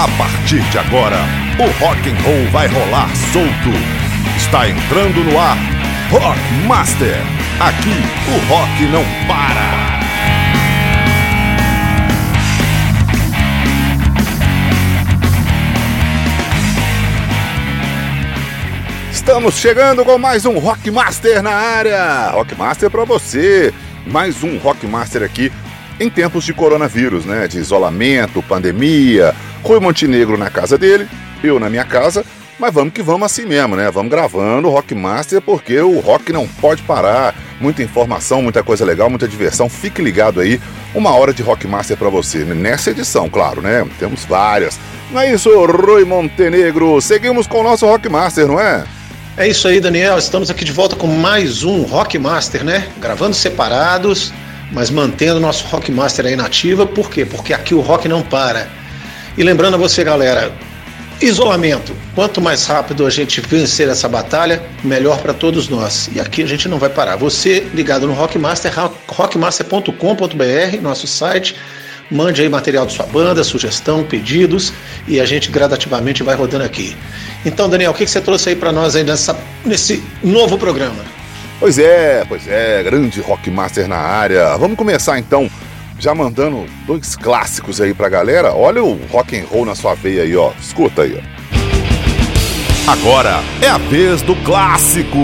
A partir de agora, o rock and roll vai rolar solto. Está entrando no ar Rock Master. Aqui o rock não para. Estamos chegando com mais um Rock Master na área. Rock Master para você. Mais um Rock Master aqui em tempos de coronavírus, né? De isolamento, pandemia. Rui Montenegro na casa dele, eu na minha casa. Mas vamos que vamos assim mesmo, né? Vamos gravando o Rock Master porque o rock não pode parar. Muita informação, muita coisa legal, muita diversão. Fique ligado aí. Uma hora de Rock Master para você. Nessa edição, claro, né? Temos várias. Não é isso, Rui Montenegro? Seguimos com o nosso Rock Master, não é? É isso aí, Daniel. Estamos aqui de volta com mais um Rock Master, né? Gravando separados, mas mantendo nosso Rock Master aí nativa. Por quê? Porque aqui o rock não para. E lembrando a você, galera, isolamento. Quanto mais rápido a gente vencer essa batalha, melhor para todos nós. E aqui a gente não vai parar. Você ligado no Rockmaster, rockmaster.com.br, nosso site. Mande aí material de sua banda, sugestão, pedidos e a gente gradativamente vai rodando aqui. Então, Daniel, o que você trouxe aí para nós aí nessa, nesse novo programa? Pois é, pois é, grande Rockmaster na área. Vamos começar então, já mandando dois clássicos aí pra galera. Olha o rock and roll na sua veia aí, ó. Escuta aí, ó. Agora é a vez do clássico.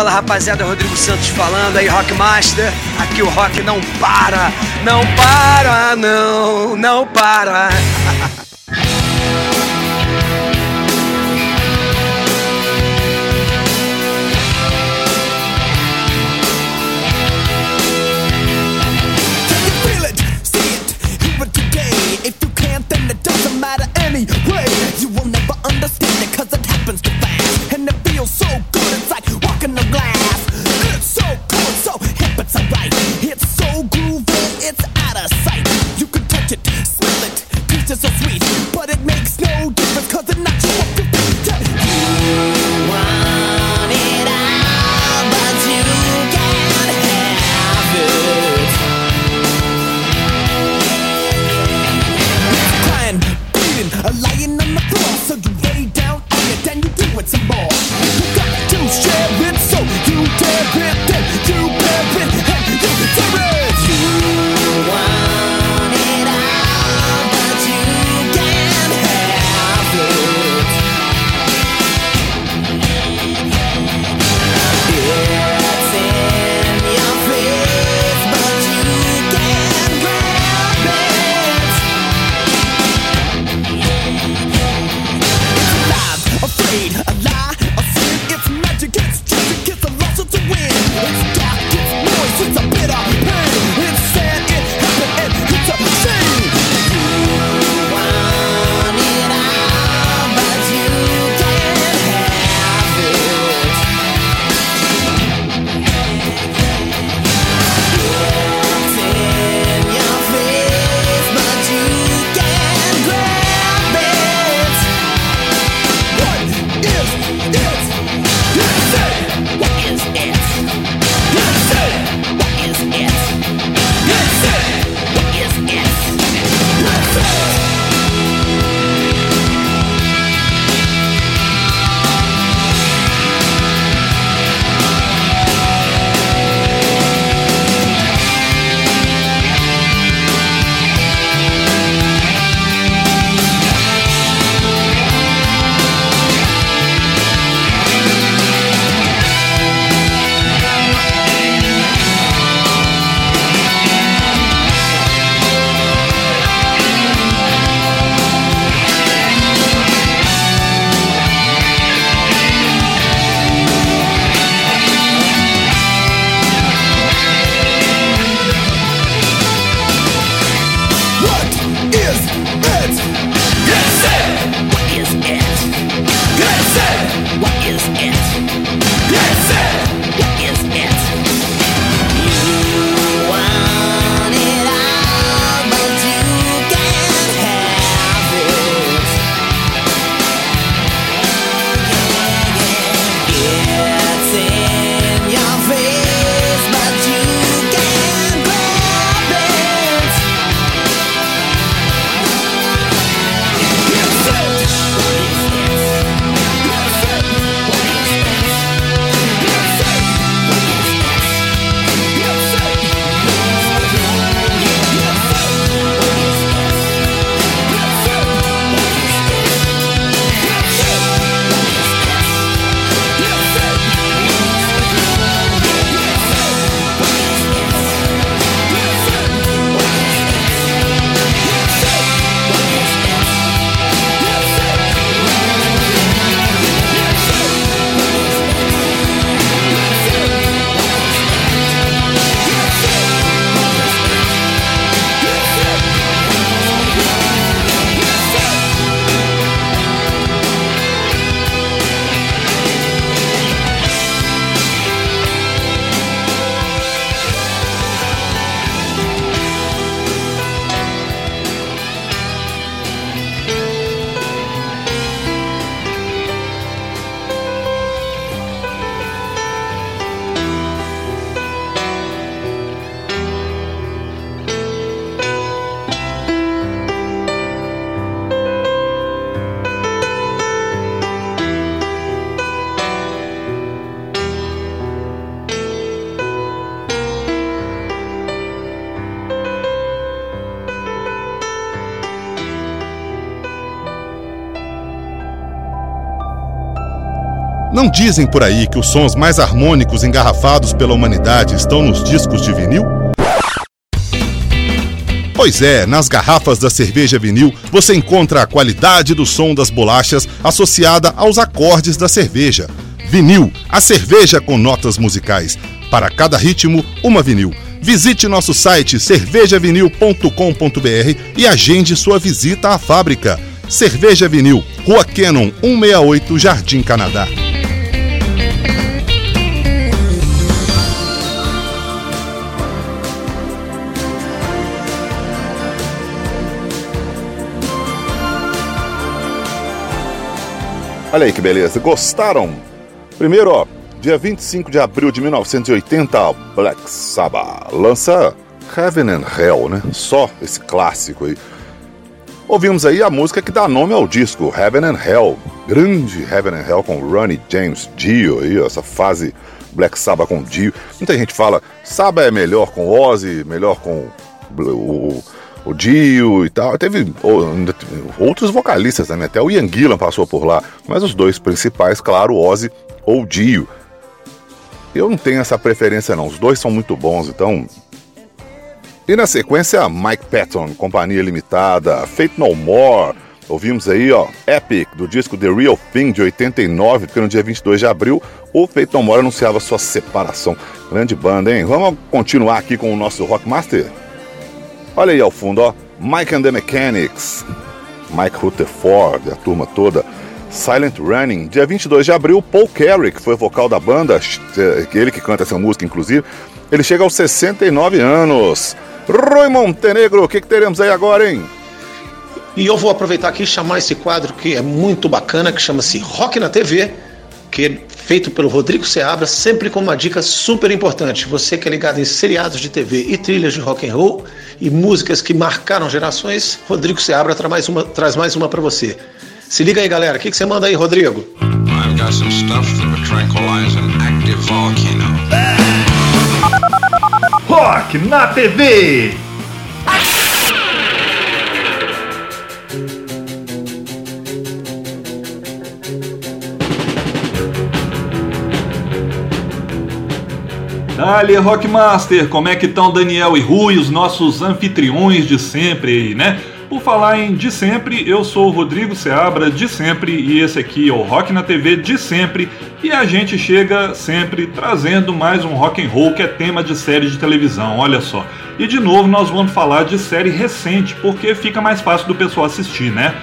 Fala rapaziada, Rodrigo Santos falando aí, Rockmaster. Aqui o rock não para, não para, não, não para. You will never understand it cause it happens too fast. Walking on glass. It's so cool, so hip, it's alright. Dizem por aí que os sons mais harmônicos engarrafados pela humanidade estão nos discos de vinil? Pois é, nas garrafas da cerveja vinil você encontra a qualidade do som das bolachas associada aos acordes da cerveja. Vinil, a cerveja com notas musicais. Para cada ritmo, uma vinil. Visite nosso site cervejavinil.com.br e agende sua visita à fábrica. Cerveja Vinil, Rua Cannon 168, Jardim Canadá. Olha aí que beleza, gostaram? Primeiro, ó, dia 25 de abril de 1980, Black Sabbath lança Heaven and Hell, né? Só esse clássico aí. Ouvimos aí a música que dá nome ao disco, Heaven and Hell. Grande Heaven and Hell com Ronnie James Dio aí, essa fase Black Sabbath com Dio. Muita gente fala, Sabbath é melhor com Ozzy, melhor com o o Dio e tal. Teve outros vocalistas também, até o Ian Gillan passou por lá. Mas os dois principais, claro, Ozzy ou Dio. Eu não tenho essa preferência não, os dois são muito bons, então... E na sequência, Mike Patton, Companhia Limitada, Fate No More... Ouvimos aí, ó, Epic, do disco The Real Thing, de 89, porque no dia 22 de abril o Fate No More anunciava sua separação. Grande banda, hein? Vamos continuar aqui com o nosso Rockmaster? Olha aí ao fundo, ó. Mike and the Mechanics. Mike Rutherford, a turma toda. Silent Running, dia 22 de abril, Paul Carey, que foi vocal da banda, ele que canta essa música, inclusive, ele chega aos 69 anos. Rui Montenegro, o que, que teremos aí agora, hein? E eu vou aproveitar aqui e chamar esse quadro que é muito bacana, que chama-se Rock na TV, que é feito pelo Rodrigo Seabra, sempre com uma dica super importante. Você que é ligado em seriados de TV e trilhas de rock and roll, e músicas que marcaram gerações, Rodrigo Seabra traz mais uma, traz mais uma para você. Se liga aí, galera. O que, que você manda aí, Rodrigo? I've got some stuff that tranquilize an active volcano. Rock na TV! Dali, Rockmaster, como é que estão Daniel e Rui, os nossos anfitriões de sempre né? Por falar em de sempre, eu sou o Rodrigo Seabra de sempre e esse aqui é o Rock na TV de sempre e a gente chega sempre trazendo mais um rock and roll que é tema de série de televisão, olha só. E de novo nós vamos falar de série recente porque fica mais fácil do pessoal assistir, né?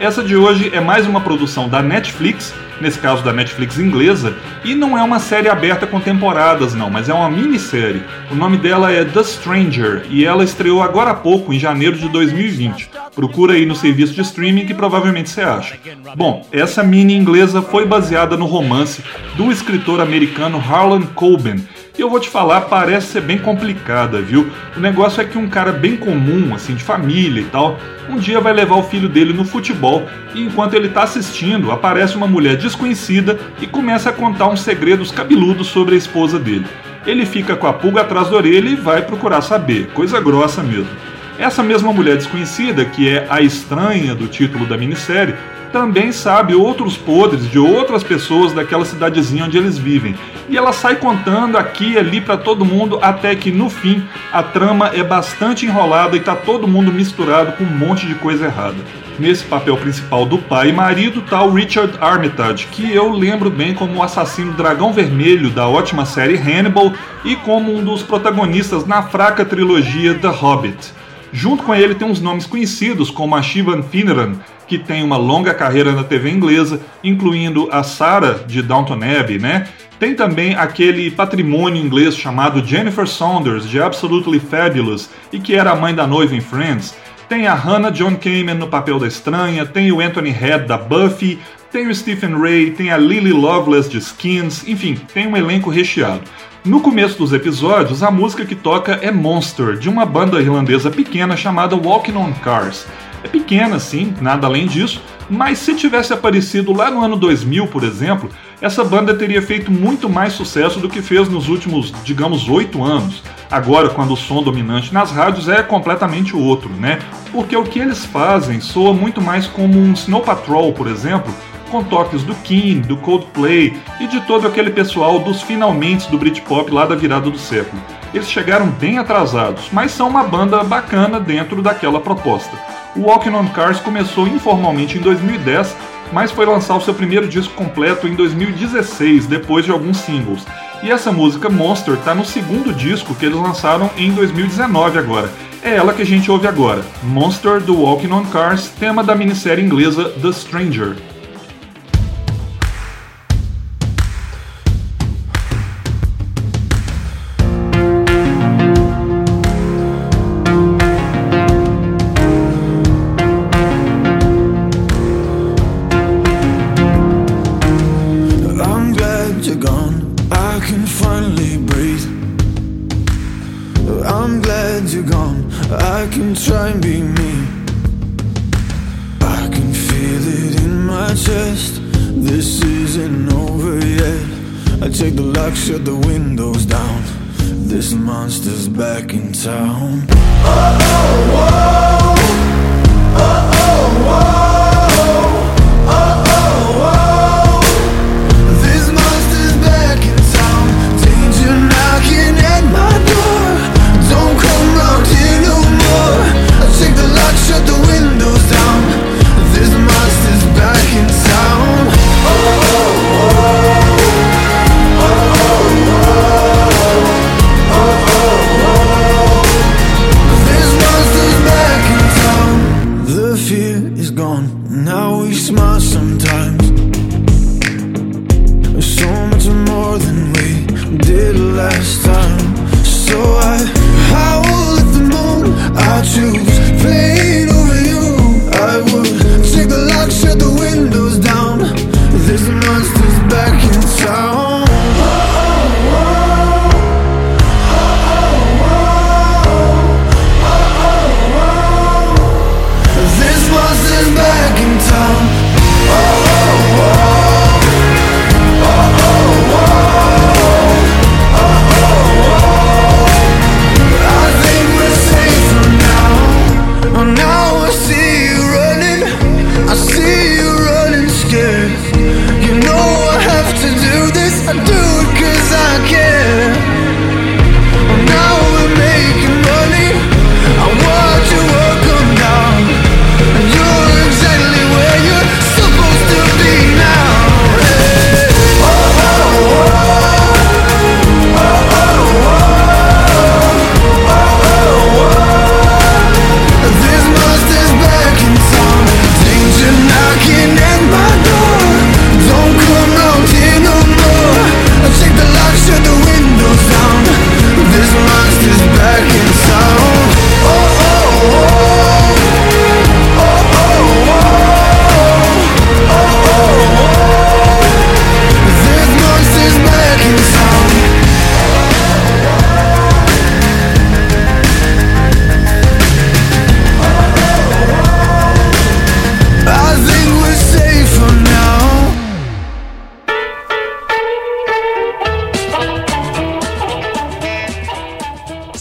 Essa de hoje é mais uma produção da Netflix nesse caso da Netflix inglesa, e não é uma série aberta com temporadas, não, mas é uma minissérie. O nome dela é The Stranger e ela estreou agora há pouco, em janeiro de 2020. Procura aí no serviço de streaming que provavelmente você acha. Bom, essa mini inglesa foi baseada no romance do escritor americano Harlan Coben e eu vou te falar, parece ser bem complicada, viu? O negócio é que um cara bem comum, assim, de família e tal, um dia vai levar o filho dele no futebol e enquanto ele está assistindo, aparece uma mulher desconhecida e começa a contar uns segredos cabeludos sobre a esposa dele. Ele fica com a pulga atrás da orelha e vai procurar saber, coisa grossa mesmo. Essa mesma mulher desconhecida, que é a estranha do título da minissérie, também sabe outros podres de outras pessoas daquela cidadezinha onde eles vivem. E ela sai contando aqui e ali para todo mundo até que no fim a trama é bastante enrolada e tá todo mundo misturado com um monte de coisa errada. Nesse papel principal do pai e marido tá o Richard Armitage, que eu lembro bem como o assassino dragão vermelho da ótima série Hannibal e como um dos protagonistas na fraca trilogia The Hobbit. Junto com ele tem uns nomes conhecidos como a Shivan Finneran, que tem uma longa carreira na TV inglesa, incluindo a Sarah de Downton Abbey, né? Tem também aquele patrimônio inglês chamado Jennifer Saunders, de Absolutely Fabulous, e que era a mãe da noiva em Friends. Tem a Hannah John Kamen no papel da estranha, tem o Anthony Head da Buffy, tem o Stephen Ray, tem a Lily Loveless de Skins, enfim, tem um elenco recheado. No começo dos episódios, a música que toca é Monster, de uma banda irlandesa pequena chamada Walking on Cars. É pequena, sim, nada além disso, mas se tivesse aparecido lá no ano 2000, por exemplo, essa banda teria feito muito mais sucesso do que fez nos últimos, digamos, oito anos. Agora, quando o som dominante nas rádios é completamente outro, né? Porque o que eles fazem soa muito mais como um Snow Patrol, por exemplo, com toques do King, do Coldplay e de todo aquele pessoal dos finalmente do Britpop lá da virada do século. Eles chegaram bem atrasados, mas são uma banda bacana dentro daquela proposta. O Walking on Cars começou informalmente em 2010, mas foi lançar o seu primeiro disco completo em 2016, depois de alguns singles. E essa música Monster está no segundo disco que eles lançaram em 2019 agora. É ela que a gente ouve agora, Monster do Walking on Cars, tema da minissérie inglesa The Stranger. sometimes.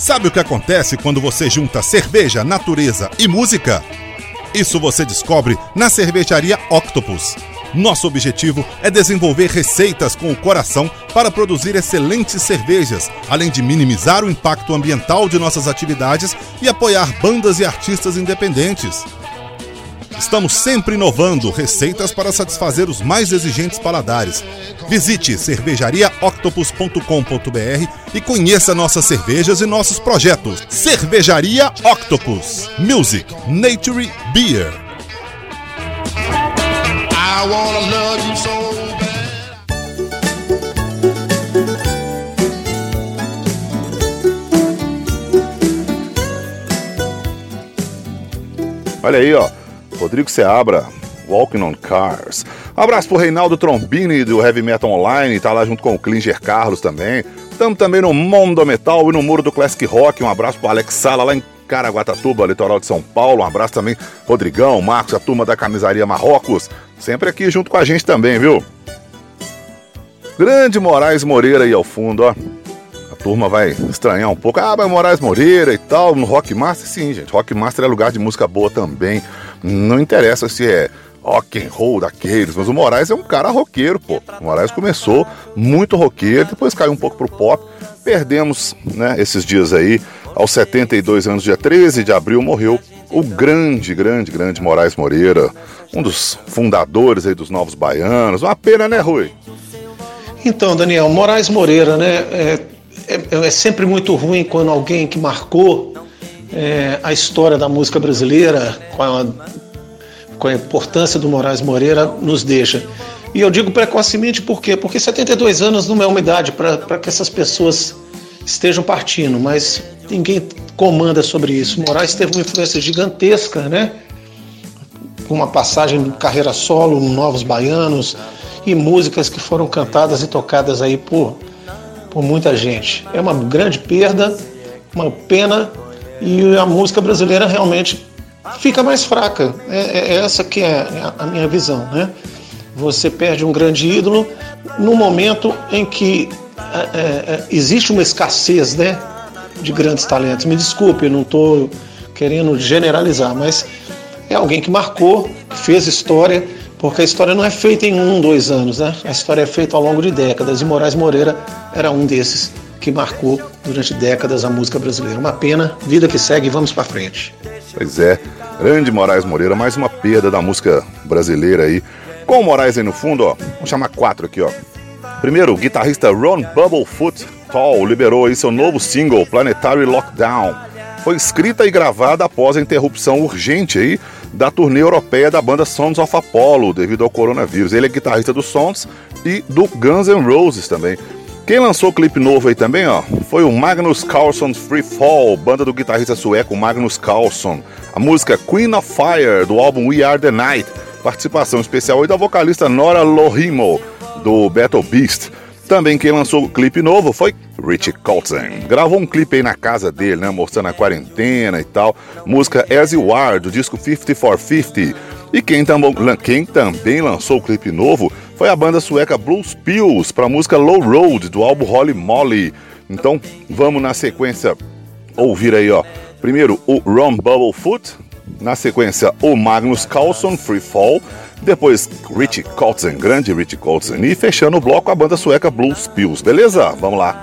Sabe o que acontece quando você junta cerveja, natureza e música? Isso você descobre na cervejaria Octopus. Nosso objetivo é desenvolver receitas com o coração para produzir excelentes cervejas, além de minimizar o impacto ambiental de nossas atividades e apoiar bandas e artistas independentes. Estamos sempre inovando receitas para satisfazer os mais exigentes paladares. Visite cervejariaoctopus.com.br e conheça nossas cervejas e nossos projetos. Cervejaria Octopus. Music, Nature, Beer. Olha aí, ó. Rodrigo Seabra, Walking on Cars. Um abraço pro Reinaldo Trombini do Heavy Metal Online, tá lá junto com o Klinger Carlos também. Estamos também no Mondo Metal e no Muro do Classic Rock. Um abraço pro Alex Sala lá em Caraguatatuba, litoral de São Paulo. Um abraço também, Rodrigão, Marcos, a turma da camisaria Marrocos. Sempre aqui junto com a gente também, viu? Grande Moraes Moreira aí ao fundo, ó. Turma vai estranhar um pouco. Ah, mas Moraes Moreira e tal, no Rock Master? Sim, gente. Rock Master é lugar de música boa também. Não interessa se é rock and roll daqueles, mas o Moraes é um cara roqueiro, pô. O Moraes começou muito roqueiro, depois caiu um pouco pro pop. Perdemos, né, esses dias aí, aos 72 anos, dia 13 de abril, morreu o grande, grande, grande Moraes Moreira, um dos fundadores aí dos Novos Baianos. Uma pena, né, Rui? Então, Daniel, Moraes Moreira, né? É, é, é sempre muito ruim quando alguém que marcou é, a história da música brasileira, com a, com a importância do Moraes Moreira, nos deixa. E eu digo precocemente por quê? Porque 72 anos não é uma idade para que essas pessoas estejam partindo, mas ninguém comanda sobre isso. Moraes teve uma influência gigantesca, né? Uma passagem de carreira solo, Novos Baianos e músicas que foram cantadas e tocadas aí por, por muita gente. É uma grande perda, uma pena e a música brasileira realmente fica mais fraca. É, é, é essa que é a minha visão, né? Você perde um grande ídolo no momento em que é, é, existe uma escassez, né? de grandes talentos. Me desculpe, não estou querendo generalizar, mas é alguém que marcou, fez história, porque a história não é feita em um, dois anos, né? A história é feita ao longo de décadas e Moraes Moreira era um desses que marcou durante décadas a música brasileira. Uma pena, vida que segue, vamos para frente. Pois é, grande Moraes Moreira, mais uma perda da música brasileira aí. Com o Moraes aí no fundo, ó, vamos chamar quatro aqui, ó. Primeiro, o guitarrista Ron Bubblefoot Tall liberou aí seu novo single, Planetary Lockdown. Foi escrita e gravada após a interrupção urgente aí da turnê europeia da banda Sons of Apollo devido ao coronavírus. Ele é guitarrista do Sons e do Guns N' Roses também. Quem lançou o clipe novo aí também, ó, foi o Magnus Carlsson Free Fall, banda do guitarrista sueco Magnus Carlsson. A música Queen of Fire, do álbum We Are The Night, participação especial aí da vocalista Nora Lohimo, do Battle Beast. Também quem lançou o clipe novo foi Richie Colton. Gravou um clipe aí na casa dele, né? Mostrando a quarentena e tal. Música As You Are, do disco 50 for 50. E quem, quem também lançou o clipe novo foi a banda sueca Blues Pills para a música Low Road, do álbum Holly Molly. Então vamos na sequência ouvir aí, ó. Primeiro o Ron Bubblefoot, na sequência o Magnus Carlson Free Fall depois, Richie Kotzen, grande Richie Kotzen. E fechando o bloco, a banda sueca Blues Pills. Beleza? Vamos lá.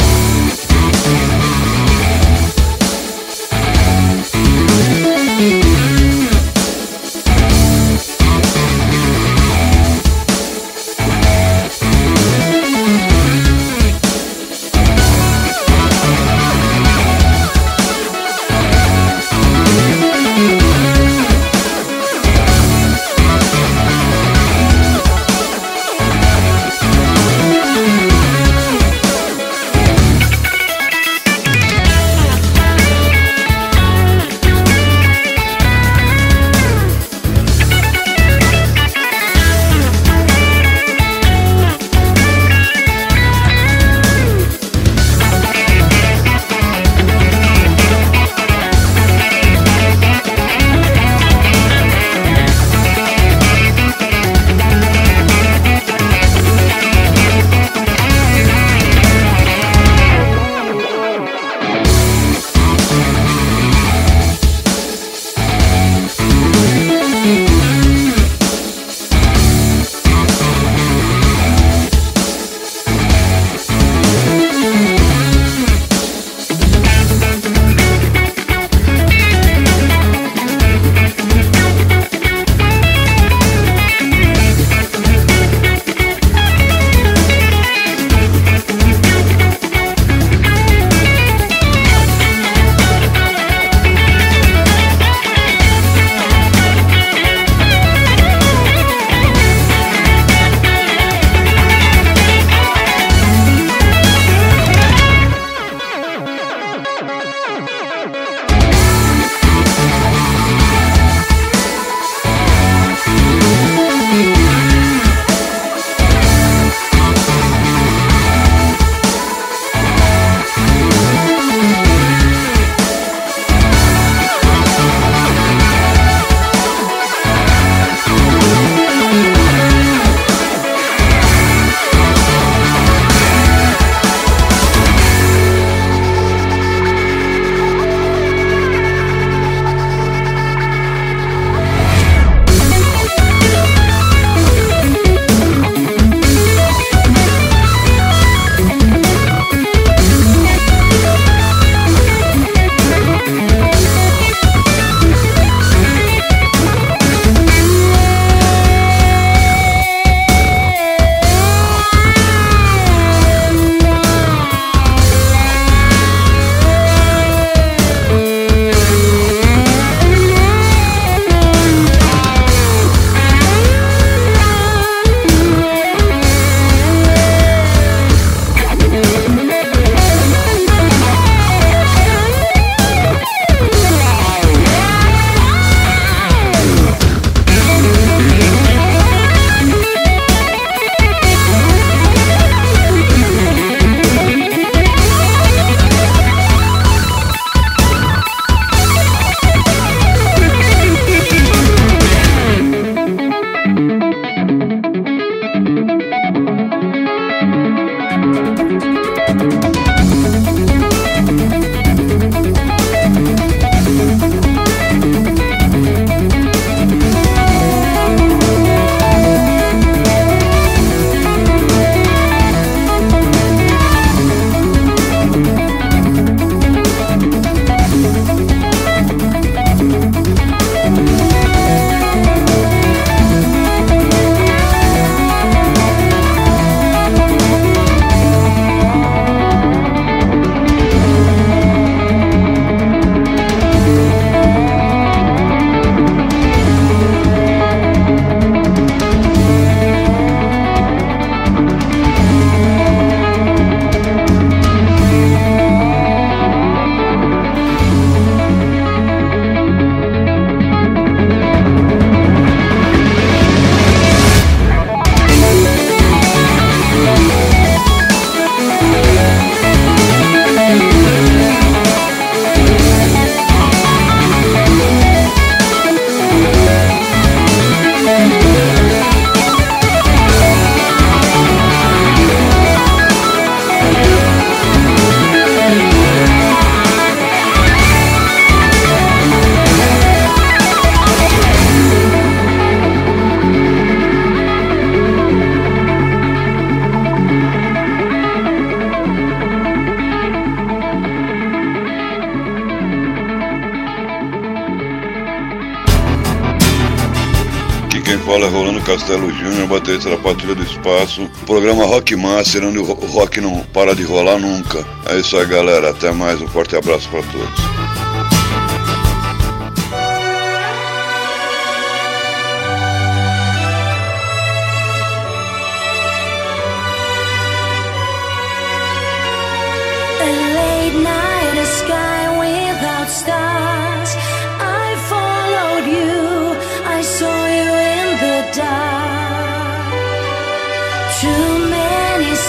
Baterista da Patrulha do Espaço. Programa Rock Master, onde o rock não para de rolar nunca. É isso aí, galera. Até mais. Um forte abraço para todos.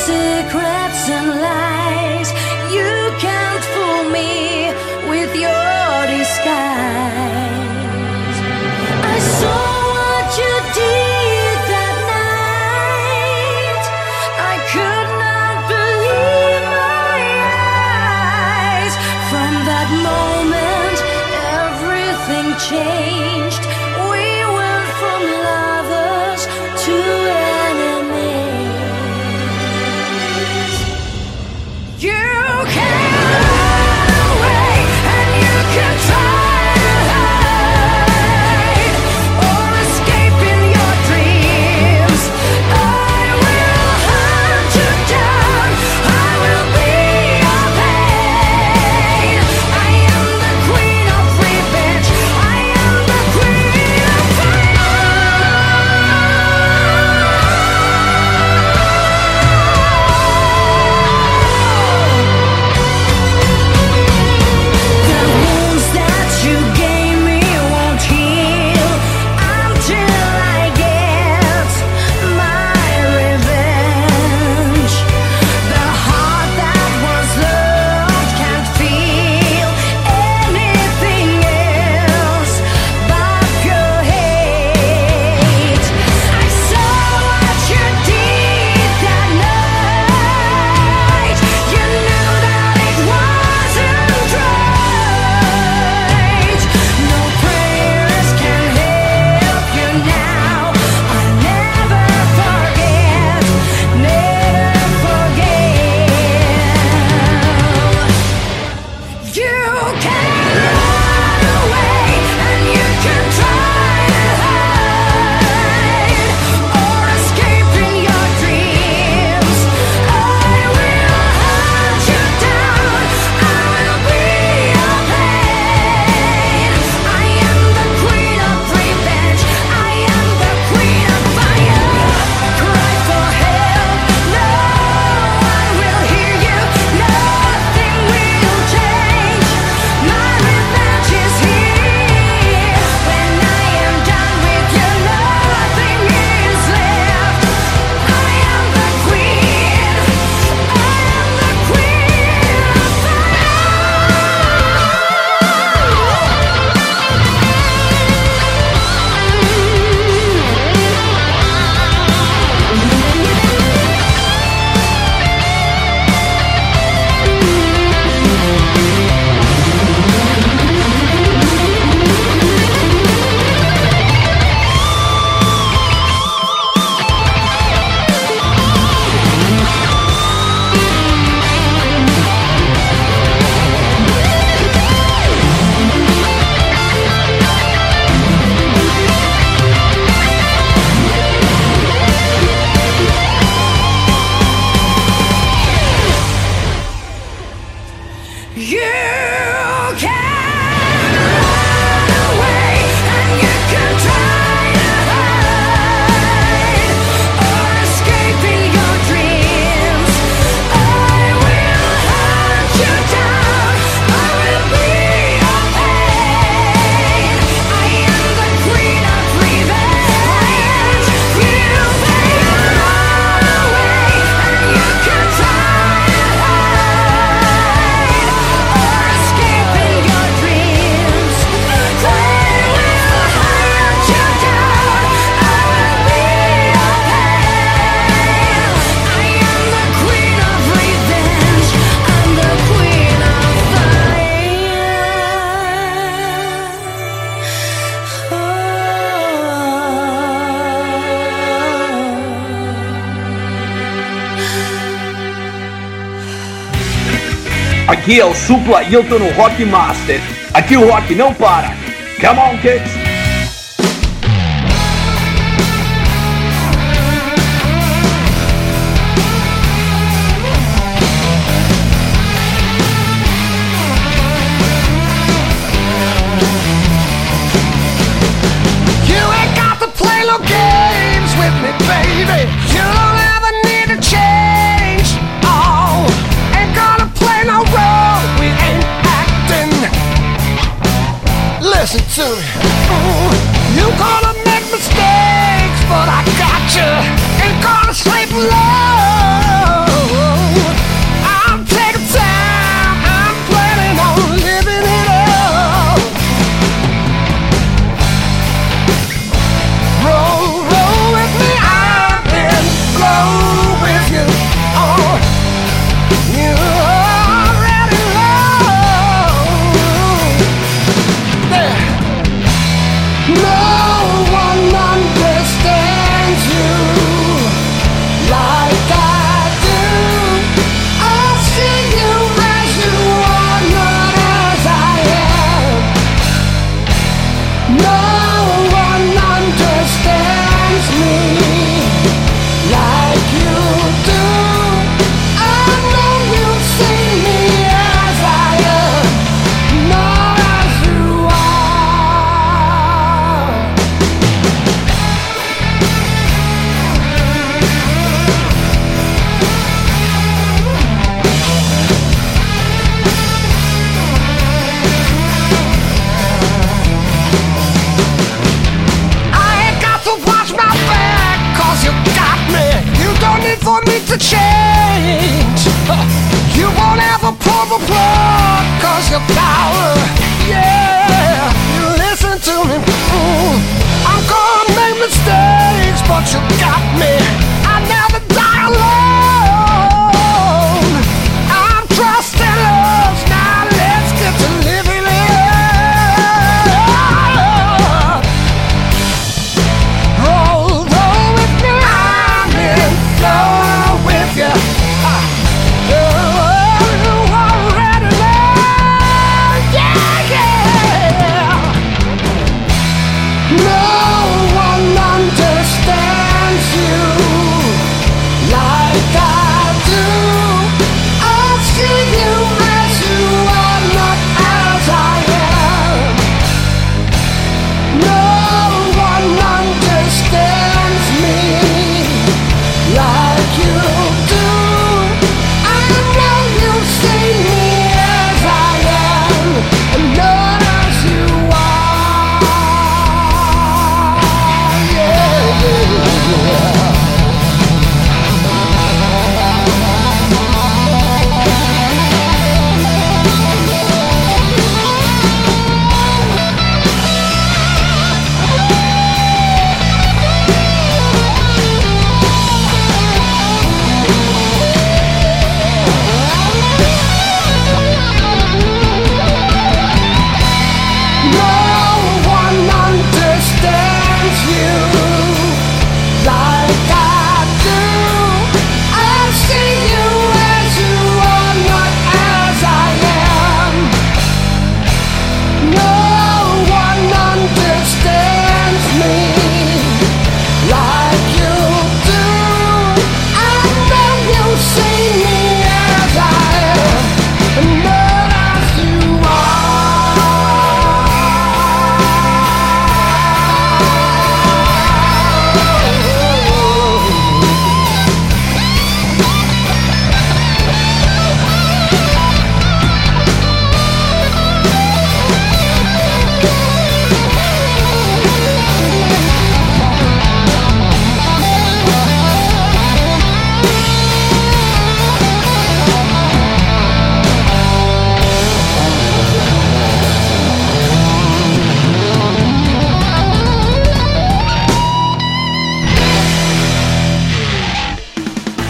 secrets and lies. You can't fool me with your disguise. Aqui é o Supla e eu tô no Rock Master. Aqui o rock não para. Come on, kids! to me.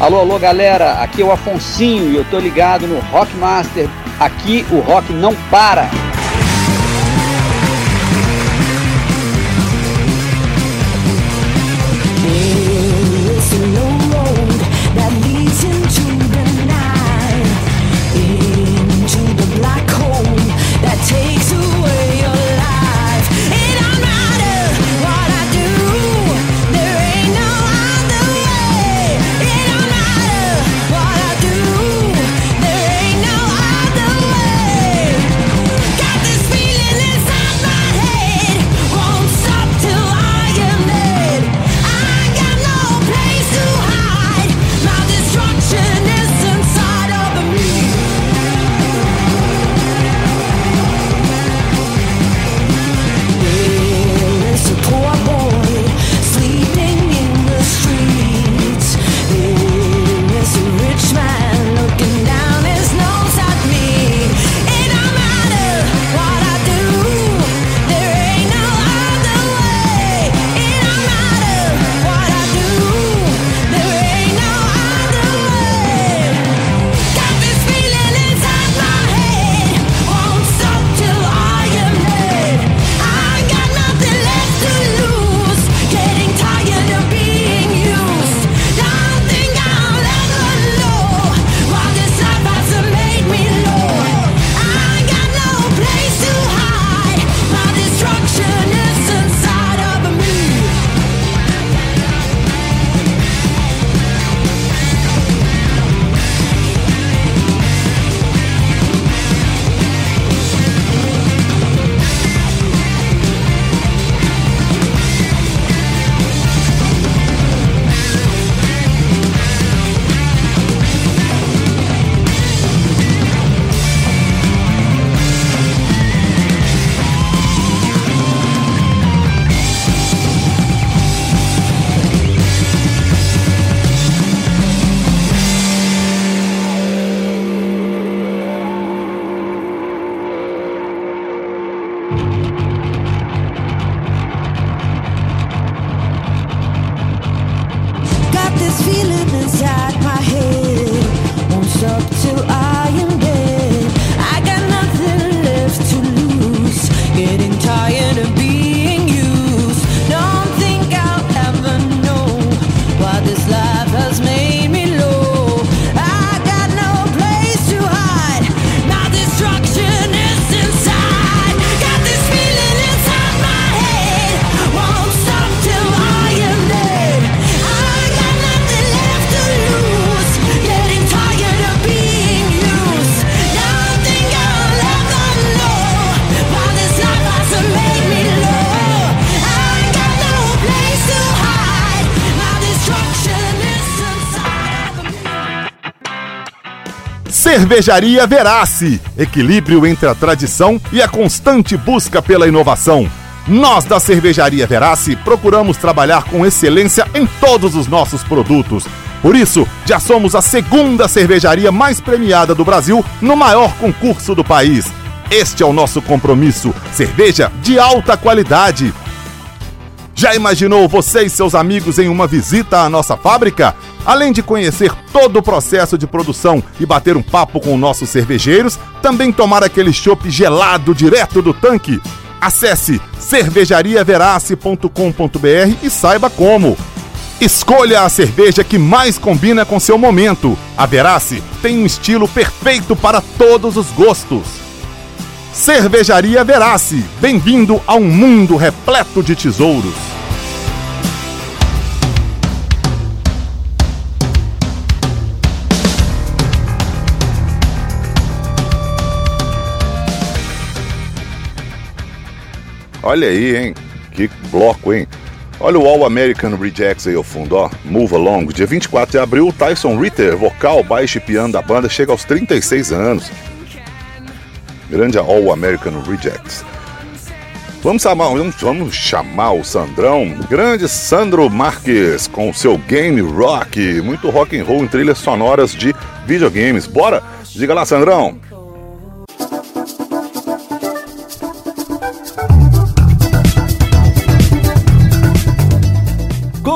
Alô, alô galera, aqui é o Afonsinho e eu tô ligado no Rockmaster. Aqui o rock não para. Cervejaria Verace, equilíbrio entre a tradição e a constante busca pela inovação. Nós da Cervejaria Verace procuramos trabalhar com excelência em todos os nossos produtos. Por isso, já somos a segunda cervejaria mais premiada do Brasil no maior concurso do país. Este é o nosso compromisso: cerveja de alta qualidade. Já imaginou você e seus amigos em uma visita à nossa fábrica? Além de conhecer todo o processo de produção e bater um papo com nossos cervejeiros, também tomar aquele chopp gelado direto do tanque? Acesse cervejariaverace.com.br e saiba como. Escolha a cerveja que mais combina com seu momento. A Verace tem um estilo perfeito para todos os gostos. Cervejaria Verace, bem-vindo a um mundo repleto de tesouros. Olha aí, hein? Que bloco, hein? Olha o All American Rejects aí ao fundo, ó. Move Along. Dia 24 de abril, Tyson Ritter, vocal, baixo e piano da banda, chega aos 36 anos. Grande All American Rejects. Vamos chamar, vamos, vamos chamar o Sandrão, grande Sandro Marques, com seu game rock, muito rock and roll em trilhas sonoras de videogames. Bora? Diga lá, Sandrão.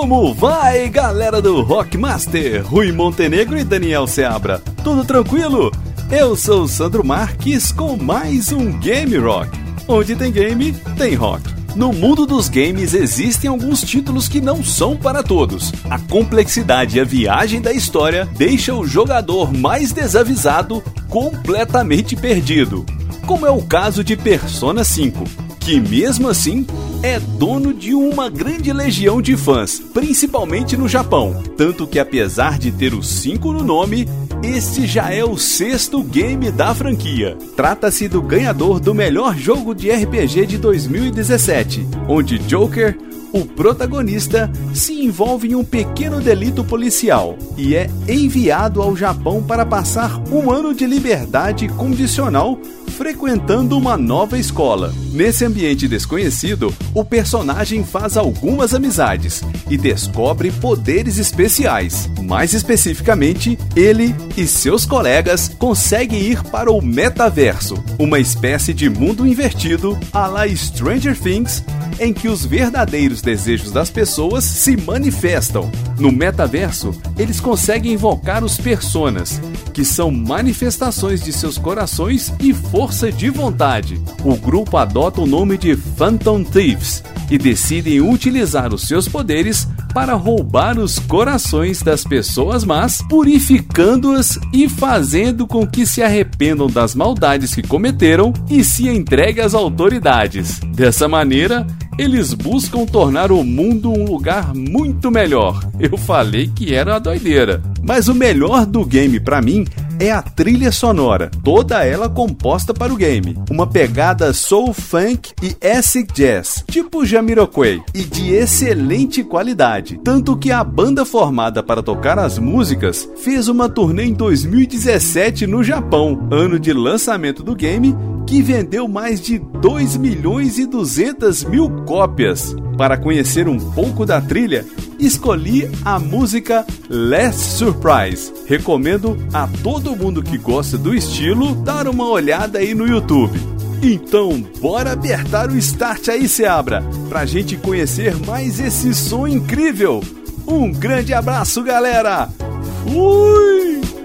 Como vai, galera do Rockmaster? Rui Montenegro e Daniel Seabra. Tudo tranquilo? Eu sou Sandro Marques com mais um Game Rock. Onde tem game, tem rock. No mundo dos games existem alguns títulos que não são para todos. A complexidade e a viagem da história deixa o jogador mais desavisado completamente perdido. Como é o caso de Persona 5, que mesmo assim é dono de uma grande legião de fãs, principalmente no Japão. Tanto que, apesar de ter o 5 no nome, este já é o sexto game da franquia. Trata-se do ganhador do melhor jogo de RPG de 2017, onde Joker, o protagonista, se envolve em um pequeno delito policial e é enviado ao Japão para passar um ano de liberdade condicional frequentando uma nova escola. Nesse ambiente desconhecido, o personagem faz algumas amizades e descobre poderes especiais. Mais especificamente, ele e seus colegas conseguem ir para o metaverso, uma espécie de mundo invertido à la Stranger Things, em que os verdadeiros desejos das pessoas se manifestam. No metaverso, eles conseguem invocar os personas, que são manifestações de seus corações e força de vontade. O grupo adota o nome de Phantom Thieves e decidem utilizar os seus poderes para roubar os corações das pessoas más, purificando-as e fazendo com que se arrependam das maldades que cometeram e se entreguem às autoridades. Dessa maneira, eles buscam tornar o mundo um lugar muito melhor. Eu falei que era uma doideira. Mas o melhor do game para mim é a trilha sonora, toda ela composta para o game. Uma pegada soul funk e acid jazz, tipo Jamiroquai, e de excelente qualidade. Tanto que a banda formada para tocar as músicas fez uma turnê em 2017 no Japão, ano de lançamento do game, que vendeu mais de 2 milhões e 200 mil cópias. Para conhecer um pouco da trilha, escolhi a música Last Surprise. Recomendo a todo todo mundo que gosta do estilo dar uma olhada aí no YouTube. Então, bora apertar o start aí, Seabra, pra gente conhecer mais esse som incrível. Um grande abraço, galera! Fui!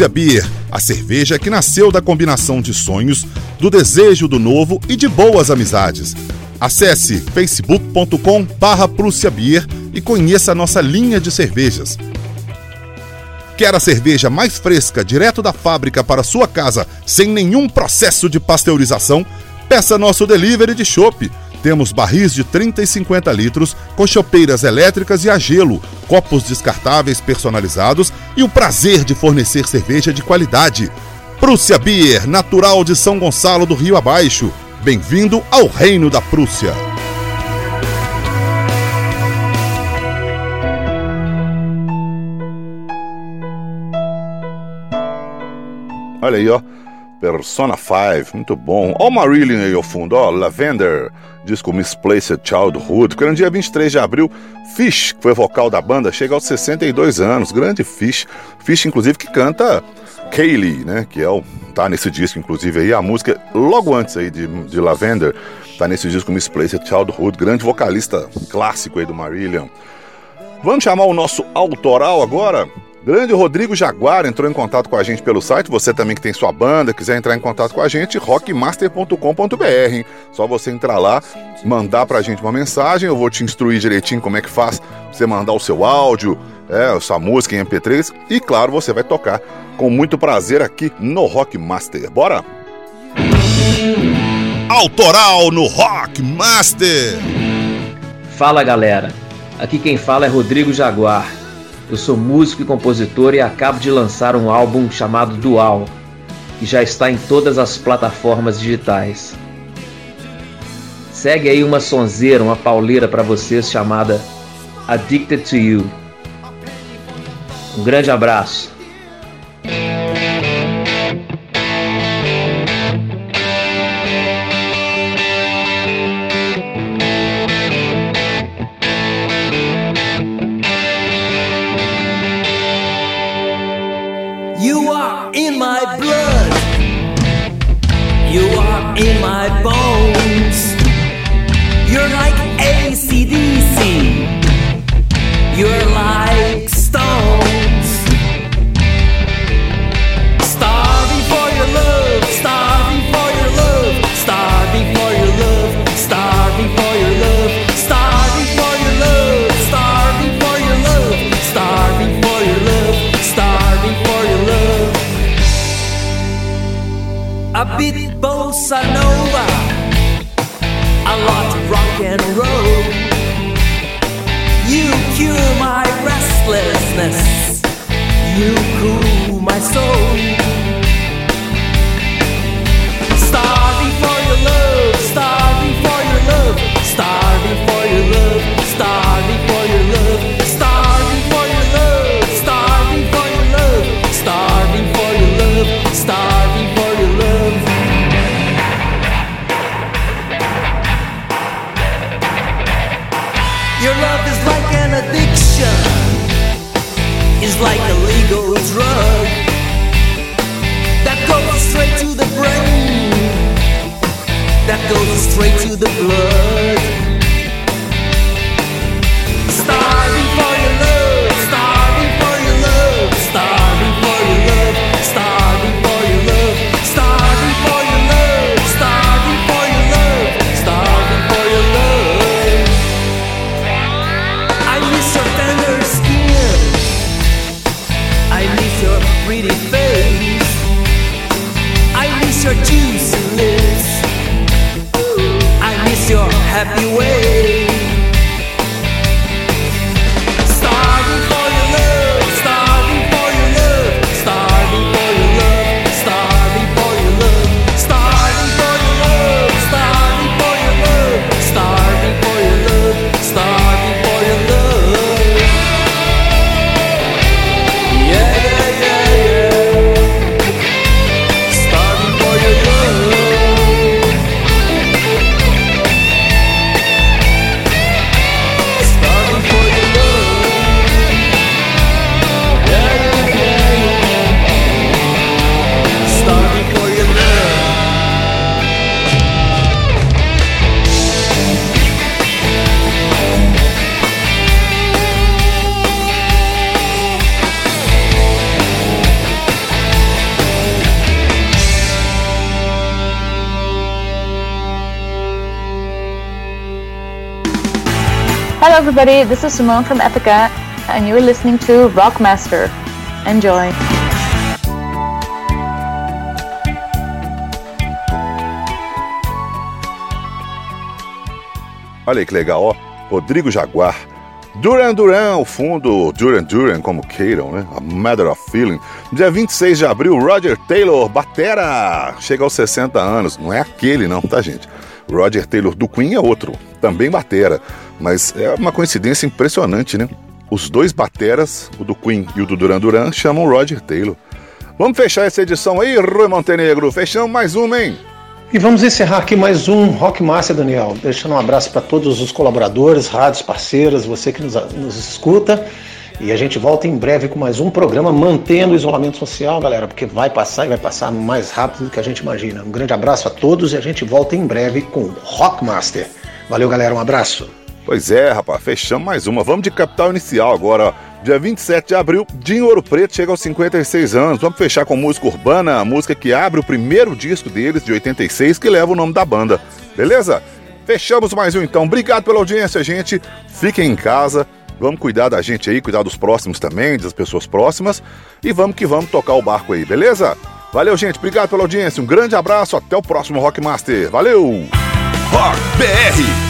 Delícia Beer, a cerveja que nasceu da combinação de sonhos, do desejo do novo e de boas amizades. Acesse facebook.com barra Beer e conheça a nossa linha de cervejas. Quer a cerveja mais fresca, direto da fábrica para sua casa, sem nenhum processo de pasteurização? Peça nosso delivery de chopp temos barris de 30 e 50 litros, cochopeiras elétricas e a gelo, copos descartáveis personalizados e o prazer de fornecer cerveja de qualidade. Prússia Beer, natural de São Gonçalo do Rio Abaixo. Bem-vindo ao Reino da Prússia. Olha aí, ó. Persona 5, muito bom. Ó o Marillion aí ao fundo, ó, Lavender, disco Misplaced Childhood, que no dia 23 de abril, Fish, que foi vocal da banda, chega aos 62 anos, grande Fish. Fish, inclusive, que canta Kaylee, né, que é o, tá nesse disco, inclusive, aí, a música logo antes aí de, de Lavender, tá nesse disco Misplaced Childhood, grande vocalista clássico aí do Marillion. Vamos chamar o nosso autoral agora? Grande Rodrigo Jaguar entrou em contato com a gente pelo site. Você também que tem sua banda, quiser entrar em contato com a gente, rockmaster.com.br. Só você entrar lá, mandar pra gente uma mensagem. Eu vou te instruir direitinho como é que faz você mandar o seu áudio, é, sua música em MP3. E claro, você vai tocar com muito prazer aqui no Rockmaster. Bora? Autoral no Rockmaster. Fala galera, aqui quem fala é Rodrigo Jaguar. Eu sou músico e compositor e acabo de lançar um álbum chamado Dual, que já está em todas as plataformas digitais. Segue aí uma sonzeira, uma pauleira para vocês chamada Addicted to You. Um grande abraço. Everybody. This is Simone from Epica, and you're listening to Rockmaster. Enjoy. Olha aí que legal, ó. Rodrigo Jaguar. Duran Duran, o fundo Duran Duran, como queiram, né? A Matter of Feeling. Dia 26 de abril, Roger Taylor, batera, chega aos 60 anos. Não é aquele não, tá, gente? Roger Taylor do Queen é outro, também batera. Mas é uma coincidência impressionante, né? Os dois bateras, o do Queen e o do Duran Duran, chamam Roger Taylor. Vamos fechar essa edição aí, Rui Montenegro. Fechamos mais uma, hein? E vamos encerrar aqui mais um Rock Master, Daniel. Deixando um abraço para todos os colaboradores, rádios, parceiras, você que nos, nos escuta. E a gente volta em breve com mais um programa, mantendo o isolamento social, galera, porque vai passar e vai passar mais rápido do que a gente imagina. Um grande abraço a todos e a gente volta em breve com o Rock Master. Valeu, galera, um abraço. Pois é, rapaz, fechamos mais uma. Vamos de capital inicial agora. Dia 27 de abril, Dinho Ouro Preto chega aos 56 anos. Vamos fechar com música urbana, a música que abre o primeiro disco deles, de 86, que leva o nome da banda. Beleza? Fechamos mais um então. Obrigado pela audiência, gente. Fiquem em casa. Vamos cuidar da gente aí, cuidar dos próximos também, das pessoas próximas. E vamos que vamos tocar o barco aí, beleza? Valeu, gente. Obrigado pela audiência. Um grande abraço. Até o próximo Rockmaster. Valeu! Rock BR.